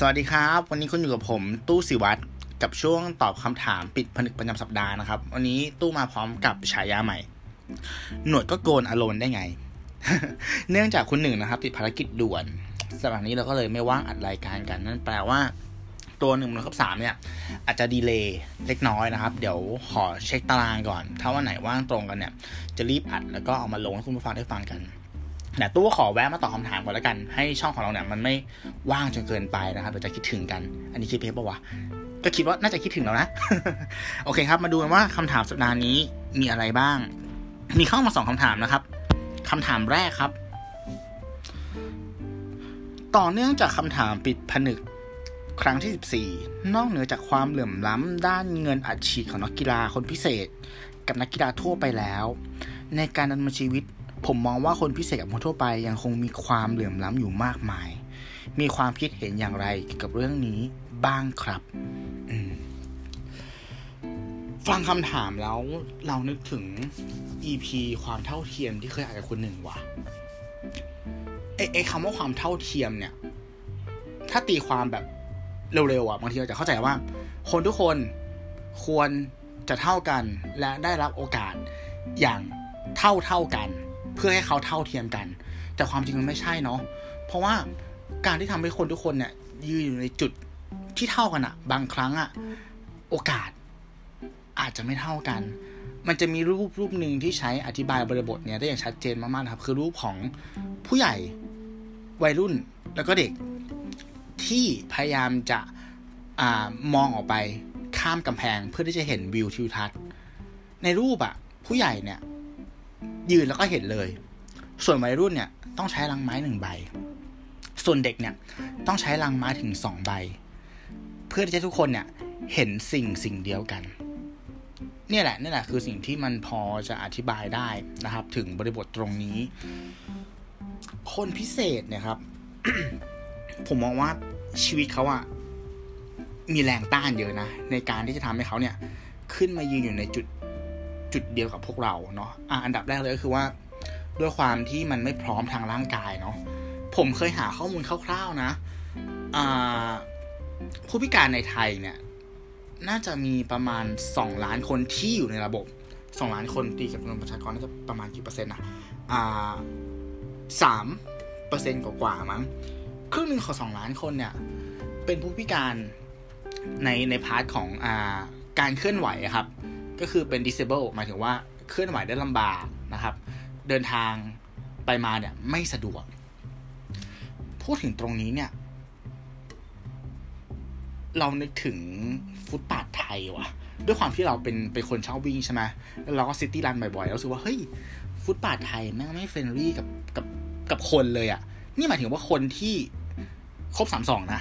สวัสดีครับ วันนี้คุณอยู่กับผมตู้สิวัตรกับช่วงตอบคำถามปิดผนึกประจำสัปดาห์นะครับ วันนี้ตู้มาพร้อมกับฉายาใหม่ หนวดก็โกนอโลนได้ไง เนื่องจากคุณหนึ่งนะครับ ติดภารกิจด่วนสำหรับนี้เราก็เลยไม่ว่างอัดรายการกัน นั่นแปลว่า ตัวหนึ่งมันกับสามเนี่ย อาจจะดีเลย์เล็กน้อยนะครับ เดี๋ยวขอเช็คตารางก่อน ถ้าวันไหนว่างตรงกันเนี่ย จะรีบอัดแล้วก็เอามาลงให้คุณผู้ฟังได้ฟังกัน แต่ตู้ขอแวะมาตอบคาถามก่อนแล้วกัน ให้ช่องของเราเนี่ยมันไม่ว่างจนเกินไปนะครับเดี๋ยวจะคิดถึงกัน อันนี้คิดเพปปะวะก็คิดว่าน่าจะคิดถึงแล้วนะ โอเคครับ มาดูกันว่าคำถามสัปดาห์นี้มีอะไรบ้าง มีเข้ามาสองคำถามนะครับคำถามแรกครับ ต่อเนื่องจากคำถามปิดผนึกครั้งที่ 14 นอกเหนือจากความเหลื่อมล้ำด้านเงินอัดฉีดของนักกีฬาคนพิเศษ กับนักกีฬาทั่วไปแล้ว ในการดำเนินชีวิต ผมมองว่าคนพิเศษกับคนทั่วไปยังคงมีความเหลื่อมล้ำอยู่มากมาย มีความคิดเห็นอย่างไรเกี่ยวกับเรื่องนี้บ้างครับฟังคำถามแล้วเรานึกถึง EP ความเท่าเทียมที่เคยอ่านกับคนหนึ่งว่ะไอ้ไอ้คำว่าความเท่าเทียมเนี่ย ถ้าตีความแบบเร็วๆอะบางทีเราจะเข้าใจว่า คนทุกคนควรจะเท่ากันและได้รับโอกาสอย่างเท่าเท่ากัน เพื่อให้เขาเท่าเทียมกัน แต่ความจริงมันไม่ใช่เนาะเพราะว่าการที่ทำให้คนทุกคนเนี่ยยืนอยู่ในจุดที่เท่ากันอะบางครั้งอะโอกาสอาจจะไม่เท่ากัน มันจะมีรูปรูปหนึ่งที่ใช้อธิบายบริบทเนี่ยได้อย่างชัดเจนมากๆนะครับ คือรูปของผู้ใหญ่วัยรุ่นแล้วก็เด็กที่พยายามจะอมองออกไปข้ามกำแพงเพื่อที่จะเห็นวิวทิวทัศน์ ในรูปอะผู้ใหญ่เนี่ย ยืนแล้วก็เห็นเลย ส่วนวัยรุ่นเนี่ยต้องใช้ลังไม้หนึ่งใบ ส่วนเด็กเนี่ยต้องใช้ลังไม้ถึงสองใบ เพื่อที่จะทุกคนเนี่ยเห็นสิ่งสิ่งเดียวกันเนี่ยแหละนี่แหละคือสิ่งที่มันพอจะอธิบายได้นะครับ ถึงบริบทตรงนี้ คนพิเศษเนี่ยครับ ผมมองว่าชีวิตเขาอะมีแรงต้านเยอะนะ ในการที่จะทำให้เขาเนี่ย ขึ้นมายืนอยู่ในจุด จุดเดียวกับพวกเราเนาะอะอันดับแรกเลยก็คือว่า ด้วยความที่มันไม่พร้อมทางร่างกายเนาะผมเคยหาข้อมูลคร่าวๆนะอ่าผู้พิการในไทยเนี่ย น่าจะมีประมาณสองล้านคนที่อยู่ในระบบสองล้านคนตีกับจำนวนประชากรน่าจะประมาณกี่เปอร์เซ็นต์อะอ่าสามเปอร์เซ็นต์กว่าๆมั้งครึ่งหนึ่งของสองล้านคนเนี่ย เป็นผู้พิการในใน part ของอ่าการเคลื่อนไหวครับ ก็คือเป็น disable หมายถึงว่าเคลื่อนไหวได้ลำบากนะครับ เดินทางไปมาเนี่ยไม่สะดวก พูดถึงตรงนี้เนี่ย เรานึกถึงฟุตบาทไทยว่ะ ด้วยความที่เราเป็นเป็นคนชอบวิ่งใช่ไหมแล้วเราก็ city run บ่อยๆแล้วรู้สึกว่าเฮ้ยฟุตบาทไทยแม่งไม่ friendly กับกับกับคนเลยอะ่ะ นี่หมายถึงว่าคนที่ครบสามสองนะ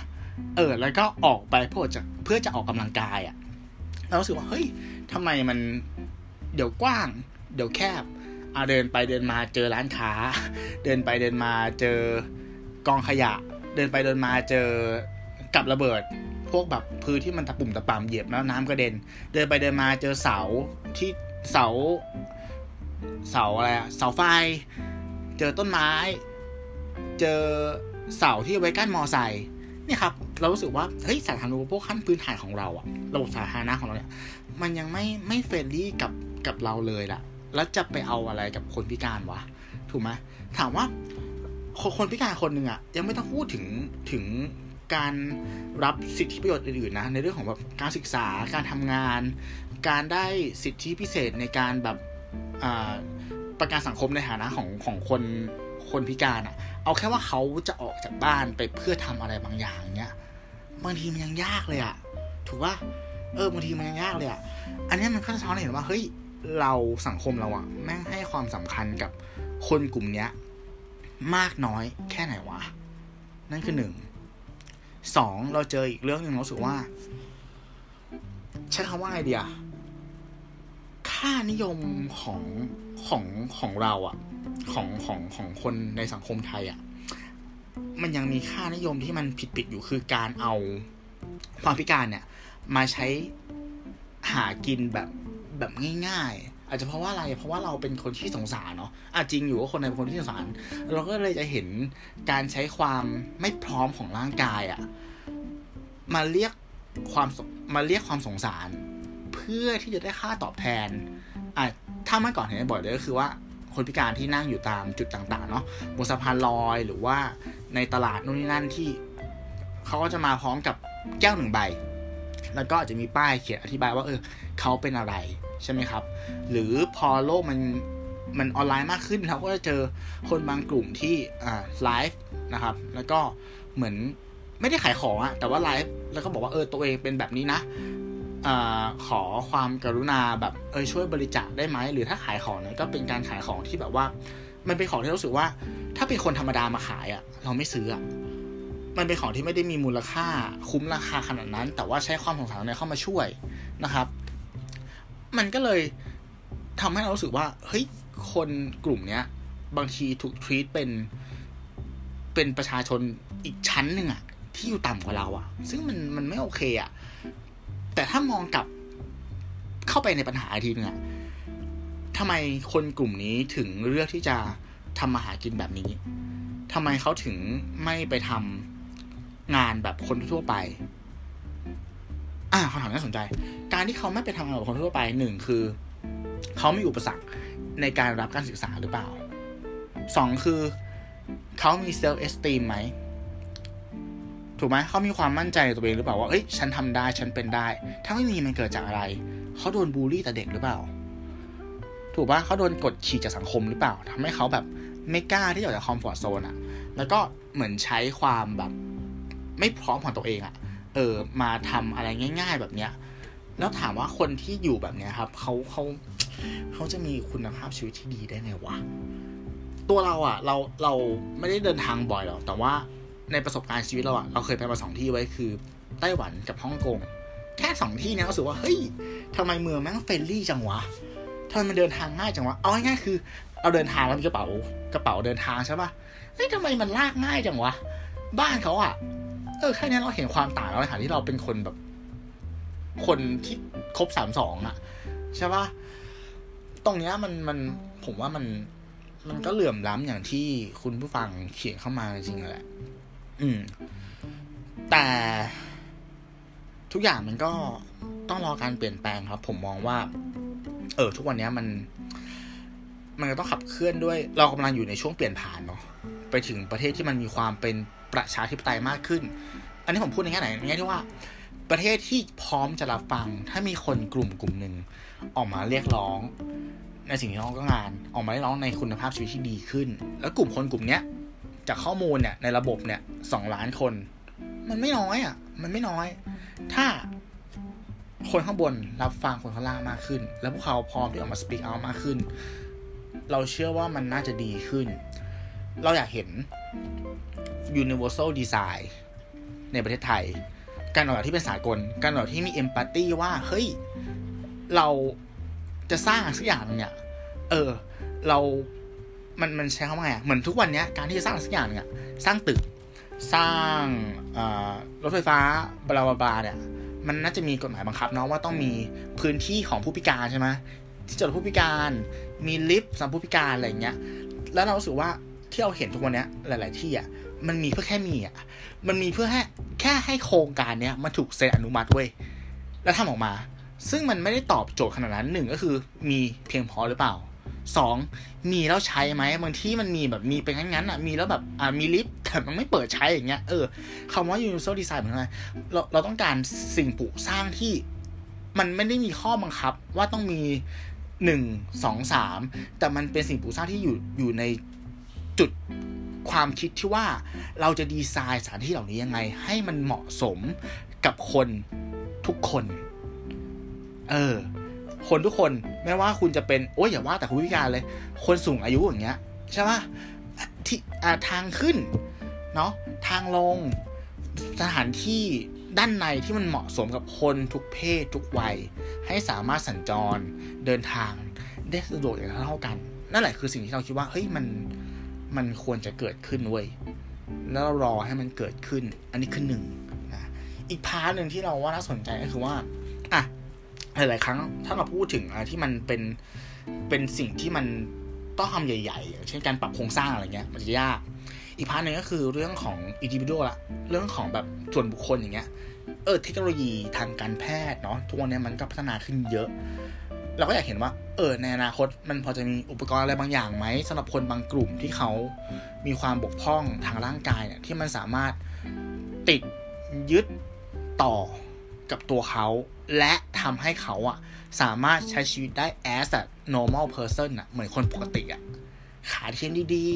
เออ แล้วก็ออกไปเพื่อจะเพื่อจะออกกำลังกายอะเรารู้สึกว่าเฮ้ย ทำไมมันเดี๋ยวกว้าง เดี๋ยวแคบอะเดินไปเดินมาเจอร้านค้า เดินไปเดินมาเจอกองขยะ เดินไปเดินมาเจอกับระเบิด พวกแบบพื้นที่มันตะปุ่มตะปามเหยียบแล้วน้ำกระเด็น เดินไปเดินมาเจอเสาที่เสา เสาอะไรอะเสาไฟ เจอต้นไม้ เจอเสาที่ไว้กั้นมอไซค์นี่ครับ เรารู้สึกว่าเฮ้ยสาธารณูปโภคขั้นพื้นฐานของเราอะระบบสาธารณะของเราเนี่ยมันยังไม่ไม่เฟรนลี่กับกับเราเลยล่ะ แล้วจะไปเอาอะไรกับคนพิการวะถูกไหมถามว่าคนพิการคนหนึ่งอะยังไม่ต้องพูดถึงถึงการรับสิทธิประโยชน์อื่นๆนะในเรื่องของแบบการศึกษาการทำงาน การได้สิทธิพิเศษในการแบบประกันสังคมในฐานะของของคนคนพิการอะเอาแค่ว่าเขาจะออกจากบ้านไปเพื่อทำอะไรบางอย่างเนี้ย บางทีมันยังยากเลยอะถูกว่าเออบางทีมันยังยากเลยอะอันนี้มันก็สะท้อนให้เห็นว่าเฮ้ยเราสังคมเราอะแม่งให้ความสำคัญกับคนกลุ่มเนี้ย มากน้อยแค่ไหนวะ นั่นคือหนึ่งสองเราเจออีกเรื่องหนึ่งเราสึกว่าใช้คำว่าไงเดียค่านิยมของของของเราอะของของของคนในสังคมไทยอะ่ะ มันยังมีค่านิยมที่มันผิดผิดอยู่คือการเอาความพิการเนี่ย มาใช้หากินแบบแบบง่ายๆ อาจจะเพราะว่าอะไร เพราะว่าเราเป็นคนที่สงสารเนาะอะจริงอยู่ว่าคนในเป็นคนที่สงสาร เราก็เลยจะเห็นการใช้ความไม่พร้อมของร่างกายอะมาเรียกความมาเรียกความสงสาร เพื่อที่จะได้ค่าตอบแทนอะถ้าเมื่อก่อนเห็นบ่อยเลยก็คือว่าคนพิการที่นั่งอยู่ตามจุดต่างๆ เนาะบนสะพานลอยหรือว่า ในตลาดนู่นนี่นั่นที่เขาก็จะมาพร้อมกับแก้วหนึ่งใบ แล้วก็อาจจะมีป้ายเขียนอธิบายว่าเออเขาเป็นอะไรใช่ไหมครับ หรือพอโลกมันมันออนไลน์มากขึ้นเราก็จะเจอคนบางกลุ่มที่อ่าไลฟ์นะครับ แล้วก็เหมือนไม่ได้ขายของอะแต่ว่าไลฟ์แล้วก็บอกว่าเออตัวเองเป็นแบบนี้นะอขอความกรุณาแบบเออช่วยบริจาคได้ไหมหรือถ้าขายของเนี่ยก็เป็นการขายของที่แบบว่า มันเป็นของที่รู้สึกว่า ถ้าเป็นคนธรรมดามาขายอะเราไม่ซื้ออะมันเป็นของที่ไม่ได้มีมูลค่าคุ้มราคาขนาดนั้น แต่ว่าใช้ความสงสารเนี่ยเข้ามาช่วยนะครับ มันก็เลยทำให้เรารู้สึกว่าเฮ้ยคนกลุ่มเนี้ย บางทีถูกทรีตเป็นเป็นประชาชนอีกชั้นหนึ่งอะที่อยู่ต่ำกว่าเราอะซึ่งมันมันไม่โอเคอะแต่ถ้ามองกลับเข้าไปในปัญหาทีนึงอะ ทำไมคนกลุ่มนี้ถึงเลือกที่จะทำมาหากินแบบนี้ทำไมเขาถึงไม่ไปทำงานแบบคนทั่วไป อ่าคำถามน่าสนใจ การที่เขาไม่ไปทำงานแบบคนทั่วไปหนึ่งคือ เขามีอุปสรรคในการรับการศึกษาหรือเปล่าสองคือ เขามี self-esteem ไหมถูกไหมเขามีความมั่นใจในตัวเองหรือเปล่าว่าเอ้ยฉันทำได้ฉันเป็นได้ ถ้าไม่มีมันเกิดจากอะไร เขาโดนบูลลี่แต่เด็กหรือเปล่า ถูกปะเขาโดนกดขี่จากสังคมหรือเปล่าทำให้เขาแบบไม่กล้าที่จะออกจากคอมฟอร์ทโซนอะแล้วก็เหมือนใช้ความแบบไม่พร้อมของตัวเองอะเออมาทำอะไรง่าย ๆ แบบเนี้ยแล้วถามว่าคนที่อยู่แบบเนี้ยครับเขาเขาเขาจะมีคุณภาพชีวิตที่ดีได้ไงวะตัวเราอะเราเราไม่ได้เดินทางบ่อยหรอกแต่ว่าในประสบการณ์ชีวิตเราอะเราเคยไปมาสองที่ไว้คือไต้หวันกับฮ่องกงแค่สองที่เนี้ยรู้สึกว่าเฮ้ยทำไมเมืองแม่งเฟรนลี่จังวะ ไมมันเดินทางง่ายจังวะ เอาง่ายๆคือเราเดินทางแล้วมีกระเป๋ากระเป๋าเดินทางใช่ปะเฮ้ยทำไมมันลากง่ายจังวะ บ้านเขาอะเออแค่นี้เราเห็นความต่างแล้วในฐานที่เราเป็นคนแบบ คนที่ครบสามสองอะใช่ปะตรงเนี้ยมันมันผมว่ามันมันก็เหลื่อมล้ำอย่างที่คุณผู้ฟังเขียนเข้ามาจริงๆแหละ อืม แต่ทุกอย่างมันก็ต้องรอการเปลี่ยนแปลงครับ ผมมองว่า เออ ทุกวันนี้มัน มันก็ต้องขับเคลื่อนด้วย เรากำลังอยู่ในช่วงเปลี่ยนผ่านเนาะไปถึงประเทศที่มันมีความเป็นประชาธิปไตยมากขึ้น อันนี้ผมพูดในแง่ไหนในแง่ที่ว่า ประเทศที่พร้อมจะรับฟัง ถ้ามีคนกลุ่มกลุ่มหนึ่งออกมาเรียกร้อง ในสิ่งที่น้องก็งานออกมาเรียกร้องในคุณภาพชีวิตที่ดีขึ้น แล้วกลุ่มคนกลุ่มเนี้ยจากข้อมูลเนี่ยในระบบเนี่ยสองล้านคน มันไม่น้อยอะ มันไม่น้อย ถ้า คนข้างบนรับฟังคนข้างล่างมากขึ้น แล้วพวกเขาพร้อมที่ออกมาสปีกเอามากขึ้น เราเชื่อว่ามันน่าจะดีขึ้น เราอยากเห็น universal design ในประเทศไทย การออกแบบที่เป็นสากล การออกแบบที่มีเอมพัตตีว่า เฮ้ย เราจะสร้างสักอย่างเนี่ย เออ เรา มัน มันใช้คำว่าไง เหมือนทุกวันนี้การที่จะสร้างสักอย่างเนี่ย สร้างตึก สร้างรถไฟฟ้า บลาบลาเนี่ย มันน่าจะมีกฎหมายบังคับเนาะว่าต้องมีพื้นที่ของผู้พิการใช่ไหมที่จอดผู้พิการมีลิฟต์สำหรับผู้พิการอะไรเงี้ย แล้วเราสึกว่าที่เราเห็นทุกวันนี้หลาย ๆ ที่อะมันมีเพื่อแค่มีอะมันมีเพื่อแค่แค่ให้โครงการเนี้ยมันถูกเซ็นอนุมัติเว้ยแล้วทำออกมา ซึ่งมันไม่ได้ตอบโจทย์ขนาดนั้นหนึ่งก็คือมีเพียงพอหรือเปล่า สองมีแล้วใช้ไหมบางที่มันมีแบบมีเป็นงั้นๆอะมีแล้วแบบอ่ามีลิฟต์แต่มันไม่เปิดใช้อย่างเงี้ยเออคำว่า universal design เหมือนไงเราเราต้องการสิ่งปลูกสร้างที่มันไม่ได้มีข้อบังคับว่าต้องมีหนึ่งสองสามแต่มันเป็นสิ่งปลูกสร้างที่อยู่อยู่ในจุดความคิดที่ว่าเราจะดีไซน์สถานที่เหล่านี้ยังไง ให้มันเหมาะสมกับคนทุกคน เออ คนทุกคนไม่ว่าคุณจะเป็นโอ้ยอย่าว่าแต่คุณพิการเลย คนสูงอายุอย่างเงี้ยใช่ปะที่ทางขึ้นเนาะทางลงสถานที่ด้านในที่มันเหมาะสมกับคนทุกเพศทุกวัย ให้สามารถสัญจรเดินทางได้สะดวกอย่างเท่ากัน นั่นแหละคือสิ่งที่เราคิดว่าเฮ้ยมันมันควรจะเกิดขึ้นเว้ยแล้วรอให้มันเกิดขึ้น อันนี้คือหนึ่งนะอีก part หนึ่งที่เราว่าน่าสนใจก็คือว่า หลาย ๆ ครั้งถ้าเราพูดถึงอะไรที่มันเป็นเป็นสิ่งที่มันต้องทำใหญ่ๆอย่างเช่นการปรับโครงสร้างอะไรเงี้ย มันจะยาก อีก part หนึ่งก็คือเรื่องของอินดิวิ u a ละเรื่องของแบบส่วนบุคคลอย่างเงี้ยเออเทคโนโลยีทางการแพทย์เนาะทุกวันนี้มันก็พัฒนาขึ้นเยอะ เราก็อยากเห็นว่า เออในอนาคตมันพอจะมีอุปกรณ์อะไรบางอย่างไหมสำหรับคนบางกลุ่มที่เขามีความบกพร่องทางร่างกายเนี่ยที่มันสามารถติดยึดต่อ กับตัวเขา และทำให้เขาอะสามารถใช้ชีวิตได้ as a normal person อะเหมือนคนปกติอะขาเทียมดี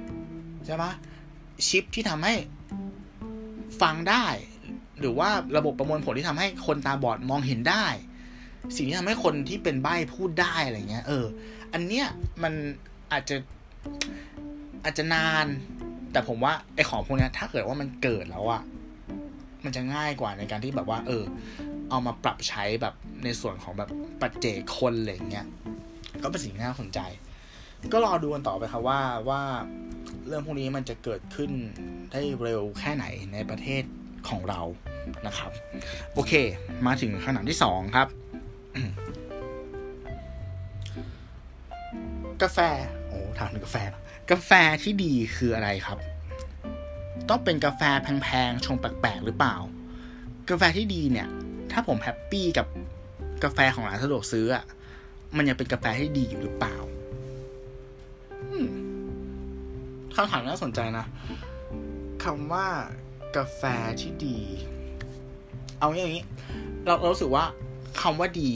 ๆ ใช่ไหมชิปที่ทำให้ฟังได้ หรือว่าระบบประมวลผลที่ทำให้คนตาบอดมองเห็นได้ สิ่งที่ทำให้คนที่เป็นใบ้พูดได้อะไรเงี้ย เออ อันเนี้ยมันอาจจะอาจจะนาน แต่ผมว่าไอของพวกนี้ถ้าเกิดว่ามันเกิดแล้วอะ มันจะง่ายกว่าในการที่แบบว่า เออ เอามาปรับใช้แบบในส่วนของแบบปัจเจกคนอะไรเงี้ยก็เป็นสิ่งน่าสนใจ ก็รอดูกันต่อไปครับว่าว่าเรื่องพวกนี้มันจะเกิดขึ้นได้เร็วแค่ไหนในประเทศของเรานะครับ โอเค มาถึงขนาดที่สองครับ กาแฟ โอ้ถามถึงกาแฟ กาแฟที่ดีคืออะไรครับ ต้องเป็นกาแฟแพงๆ ชงแปลกๆ หรือเปล่า กาแฟที่ดีเนี่ย ถ้าผมแฮปปี้กับกาแฟของร้านสะดวกซื้ออะมันยังเป็นกาแฟที่ดีอยู่หรือเปล่าคำถามน่าสนใจนะคำว่ากาแฟที่ดี เอาอย่างนี้ เราเราสึกว่าคำว่าดี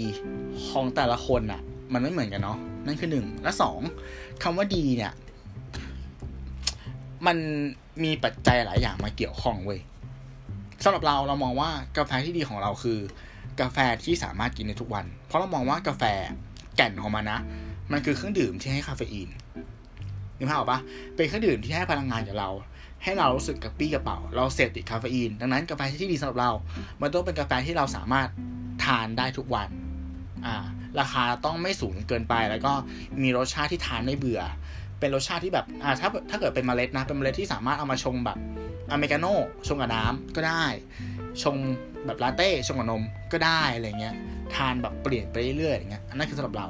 ของแต่ละคนอะมันไม่เหมือนกันเนาะนั่นคือหนึ่งและสองคำว่าดีเนี่ย มันมีปัจจัยหลายอย่างมาเกี่ยวข้องเว้ยสำหรับเราเรามองว่ากาแฟที่ดีของเราคือ กาแฟที่สามารถกินในทุกวัน เพราะเรามองว่ากาแฟแก่นของมันนะ มันคือเครื่องดื่มที่ให้คาเฟอีนนึกภาพออกปะเป็นเครื่องดื่มที่ให้พลังงานกับเรา ให้เรารู้สึกกระปี้กระเป๋า เราเสพติดคาเฟอีน ดังนั้นกาแฟที่ดีสำหรับเรา มันต้องเป็นกาแฟที่เราสามารถทานได้ทุกวัน อ่า ราคาต้องไม่สูงเกินไป แล้วก็มีรสชาติที่ทานไม่เบื่อ เป็นรสชาติที่แบบอ่าถ้าถ้าเกิดเป็นเมล็ดนะเป็นเมล็ดที่สามารถเอามาชงแบบอเมริกาโน่ชงกับน้ำก็ได้ ชงแบบลาเต้ชงกับนมก็ได้อะไรเงี้ยทานแบบเปลี่ยนไปเรื่อยๆอย่างเงี้ยอันนั้นคือสำหรับเรา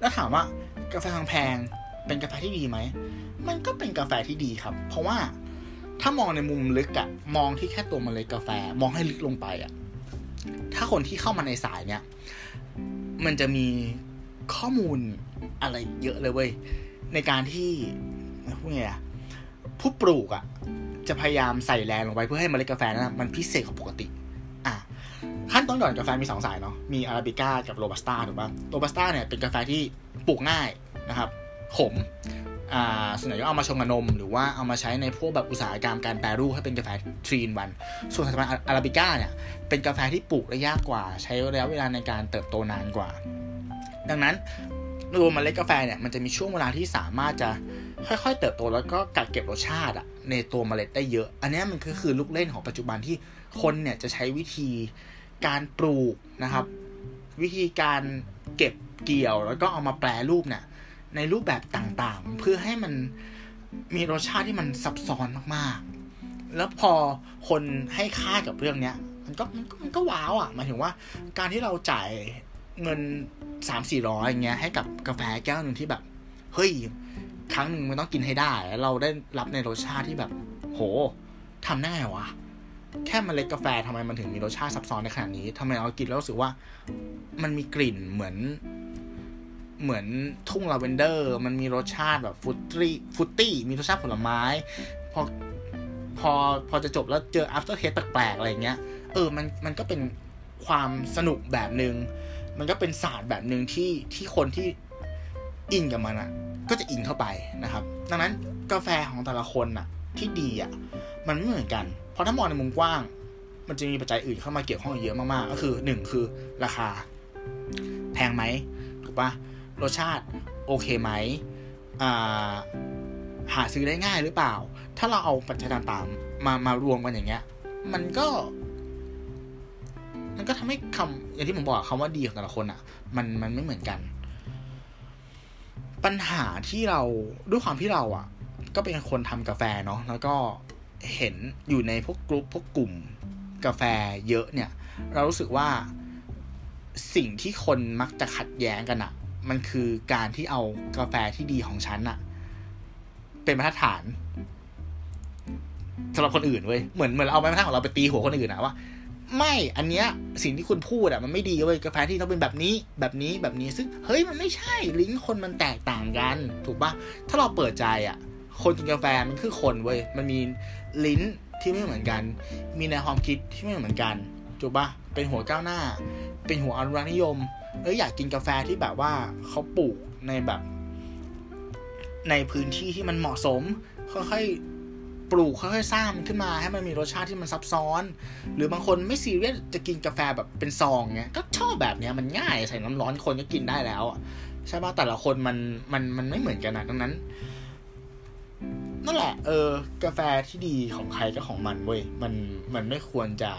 แล้วถามว่ากาแฟแพงเป็นกาแฟที่ดีไหมมันก็เป็นกาแฟที่ดีครับ เพราะว่าถ้ามองในมุมลึกอะมองที่แค่ตัวเมล็ดกาแฟมองให้ลึกลงไปอะถ้าคนที่เข้ามาในสายเนี้ยมันจะมีข้อมูลอะไรเยอะเลยเว้ย ในการที่พูดไงอะผู้ปลูกอะจะพยายามใส่แรงลงไปเพื่อให้เมล็ดกาแฟนั้นมันพิเศษกว่าปกติ อะขั้นต้นก่อนกาแฟมีสองสายเนาะมีอาราบิก้ากับโรบัสต้าถูกป่ะโรบัสต้าเนี่ยเป็นกาแฟที่ปลูกง่ายนะครับ ขมอ่าส่วนใหญ่ก็เอามาชงกับนม หรือว่าเอามาใช้ในพวกแบบอุตสาหกรรมการแปรรูปให้เป็นกาแฟทรีนวัน ส่วนสายพันธุ์อาราบิก้าเนี่ยเป็นกาแฟที่ปลูกได้ยากกว่า ใช้ระยะเวลาในการเติบโตนานกว่า ดังนั้น รวมเมล็ดกาแฟเนี่ยมันจะมีช่วงเวลาที่สามารถจะค่อยๆ เติบโตแล้วก็กักเก็บรสชาติอะในตัวเมล็ดได้เยอะ อันนี้มันก็คือลูกเล่นของปัจจุบันที่คนเนี่ยจะใช้วิธีการปลูกนะครับ วิธีการเก็บเกี่ยวแล้วก็เอามาแปรรูปเนี่ยในรูปแบบต่างๆ เพื่อให้มันมีรสชาติที่มันซับซ้อนมากๆ แล้วพอคนให้ค่ากับเรื่องเนี้ยมันก็มันก็มันก็ว้าวอะหมายถึงว่าการที่เราจ่าย เงินสามสี่ร้อยอย่างเงี้ยให้กับกาแฟแก้วหนึ่งที่แบบ เฮ้ย ครั้งหนึ่งมันต้องกินให้ได้ แล้วเราได้รับในรสชาติที่แบบ โหทำได้ไงวะ แค่เมล็ดกาแฟทำไมมันถึงมีรสชาติซับซ้อนในขนาดนี้ทำไมเรากินแล้วรู้สึกว่า มันมีกลิ่นเหมือน เหมือนทุ่งลาเวนเดอร์ มันมีรสชาติแบบ fruity fruity มีรสชาติผลไม้ พอ พอ พอจะจบแล้วเจอ after taste แปลกๆอะไรเงี้ย เออ มัน มันก็เป็นความสนุกแบบหนึง่ง มันก็เป็นศาสตร์แบบหนึ่งที่ที่คนที่อินกับมันอะ ก็จะอินเข้าไปนะครับ ดังนั้นกาแฟของแต่ละคนอะ ที่ดีอะ มันไม่เหมือนกัน เพราะถ้ามองในมุมกว้าง มันจะมีปัจจัยอื่นเข้ามาเกี่ยวข้องเยอะมากๆ ก็คือหนึ่งคือราคา แพงไหมถูกปะรสชาติโอเคไหมหาซื้อได้ง่ายหรือเปล่า ถ้าเราเอาปัจจัยต่างๆมามารวมกันอย่างเงี้ย มันก็ มันก็ทำให้คำอย่างที่ผมบอกคำว่าดีของแต่ละคนอะ่ะ มันมันไม่เหมือนกัน ปัญหาที่เราด้วยความที่เราอะ่ะ ก็เป็นคนทำกาแฟเนาะแล้วก็เห็นอยู่ในพวกกลุ่มพวกกลุ่มกาแฟเยอะเนี่ย เรารู้สึกว่าสิ่งที่คนมักจะขัดแย้งกันอะมันคือการที่เอากาแฟที่ดีของฉันอะเป็นมาตรฐานสำหรับคนอื่นเว้ยเหมือนเหมือนเอามาตรฐานของเราไปตีหัวคนอื่นนะว่า ไม่อันเนี้ยสิ่งที่คุณพูดอะมันไม่ดีเว้ยกาแฟที่ต้องเป็นแบบนี้แบบนี้แบบนี้ซึ่งเฮ้ยมันไม่ใช่ลิ้นคนมันแตกต่างกัน ถูกปะถ้าเราเปิดใจอะคนกินกาแฟมันคือคนเว้ยมันมีลิ้นที่ไม่เหมือนกัน มีแนวความคิดที่ไม่เหมือนกันถูกปะเป็นหัวก้าวหน้า เป็นหัวอนุรักษ์นิยมเอ้ยอยากกินกาแฟที่แบบว่าเขาปลูกในแบบ ในพื้นที่ที่มันเหมาะสมค่อยๆ ปลูกค่อยๆสร้างมันขึ้นมาให้มันมีรสชาติที่มันซับซ้อน หรือบางคนไม่ซีเรียสจะกินกาแฟแบบเป็นซองเงี้ยก็ชอบแบบเนี้ยมันง่ายใส่น้ำร้อนคนก็กินได้แล้วใช่ป่ะแต่ละคนมันมันมันไม่เหมือนกันนะดังนั้น นั่นแหละ เออ กาแฟที่ดีของใครก็ของมันเว้ยมันมันไม่ควรจะ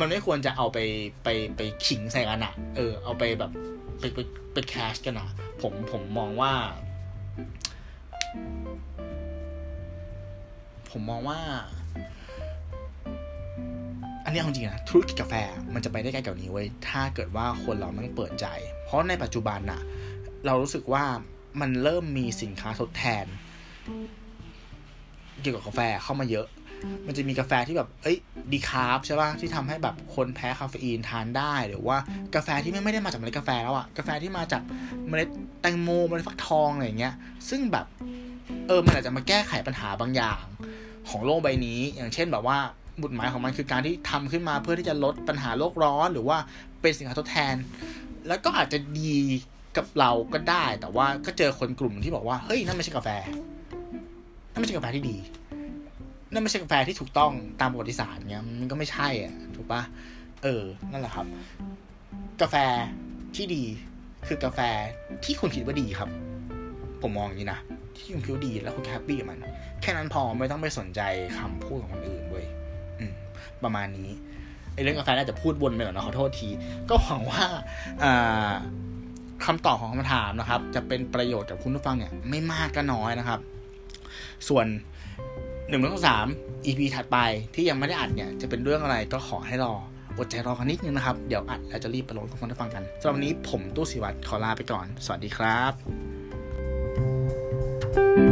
มันไม่ควรจะเอาไปไปไปขิงใส่กันอะเออ เอาไปแบบไปไปไปแคชกันอะผมผมมองว่า ผมมองว่า อันนี้เอาจริงนะธุรกิจกาแฟมันจะไปได้ไกลกว่านี้เว้ยถ้าเกิดว่าคนเรามันเปิดใจ เพราะในปัจจุบันน่ะเรารู้สึกว่ามันเริ่มมีสินค้าทดแทน เกี่ยวกับกาแฟเข้ามาเยอะ มันจะมีกาแฟที่แบบ เอ้ย ดีคาร์บใช่ป่ะ ที่ทำให้แบบคนแพ้คาเฟอีนทานได้ หรือว่ากาแฟที่ไม่ไม่ได้มาจากเมล็ดกาแฟแล้วอะกาแฟที่มาจากเมล็ดแตงโม เมล็ดฟักทองอะไรอย่างเงี้ย ซึ่งแบบ เออมันอาจจะมาแก้ไขปัญหาบางอย่างของโลกใบนี้ อย่างเช่นแบบว่าบุตหมายของมันคือการที่ทำขึ้นมาเพื่อที่จะลดปัญหาโลกร้อน หรือว่าเป็นสินค้าทดแทน แล้วก็อาจจะดีกับเราก็ได้ แต่ว่าก็เจอคนกลุ่มที่บอกว่าเฮ้ยนั่นไม่ใช่กาแฟนั่นไม่ใช่กาแฟที่ดีนั่นไม่ใช่กาแฟที่ถูกต้องตามประวัติศาสตร์เงี้ยมันก็ไม่ใช่อะถูกปะเออ นั่นแหละครับ กาแฟที่ดีคือกาแฟที่คุณคิดว่าดีครับ ผมมองอย่างนี้นะ ที่คุณคิดดีแล้วคุณแฮปปี้กับมัน แค่นั้นพอไม่ต้องไปสนใจคำพูดของคนอื่นเว้ยประมาณนี้ไอเรื่องกาแฟน่าจะพูดวนไปหน่อยนะขอโทษที ก็หวังว่าอ่าคำตอบของคำถามนะครับ จะเป็นประโยชน์กับคุณผู้ฟังเนี่ย ไม่มากก็น้อยนะครับ ส่วนหนึ่งเรื่องสาม EP ถัดไปที่ยังไม่ได้อัดเนี่ย จะเป็นเรื่องอะไรก็ขอให้รออดใจรอกันนิดนึงนะครับ เดี๋ยวอัดแล้วจะรีบไปลงให้คุณผู้ฟังกันสำหรับวันนี้ผมตู้สิวัตรขอลาไปก่อน สวัสดีครับ thank you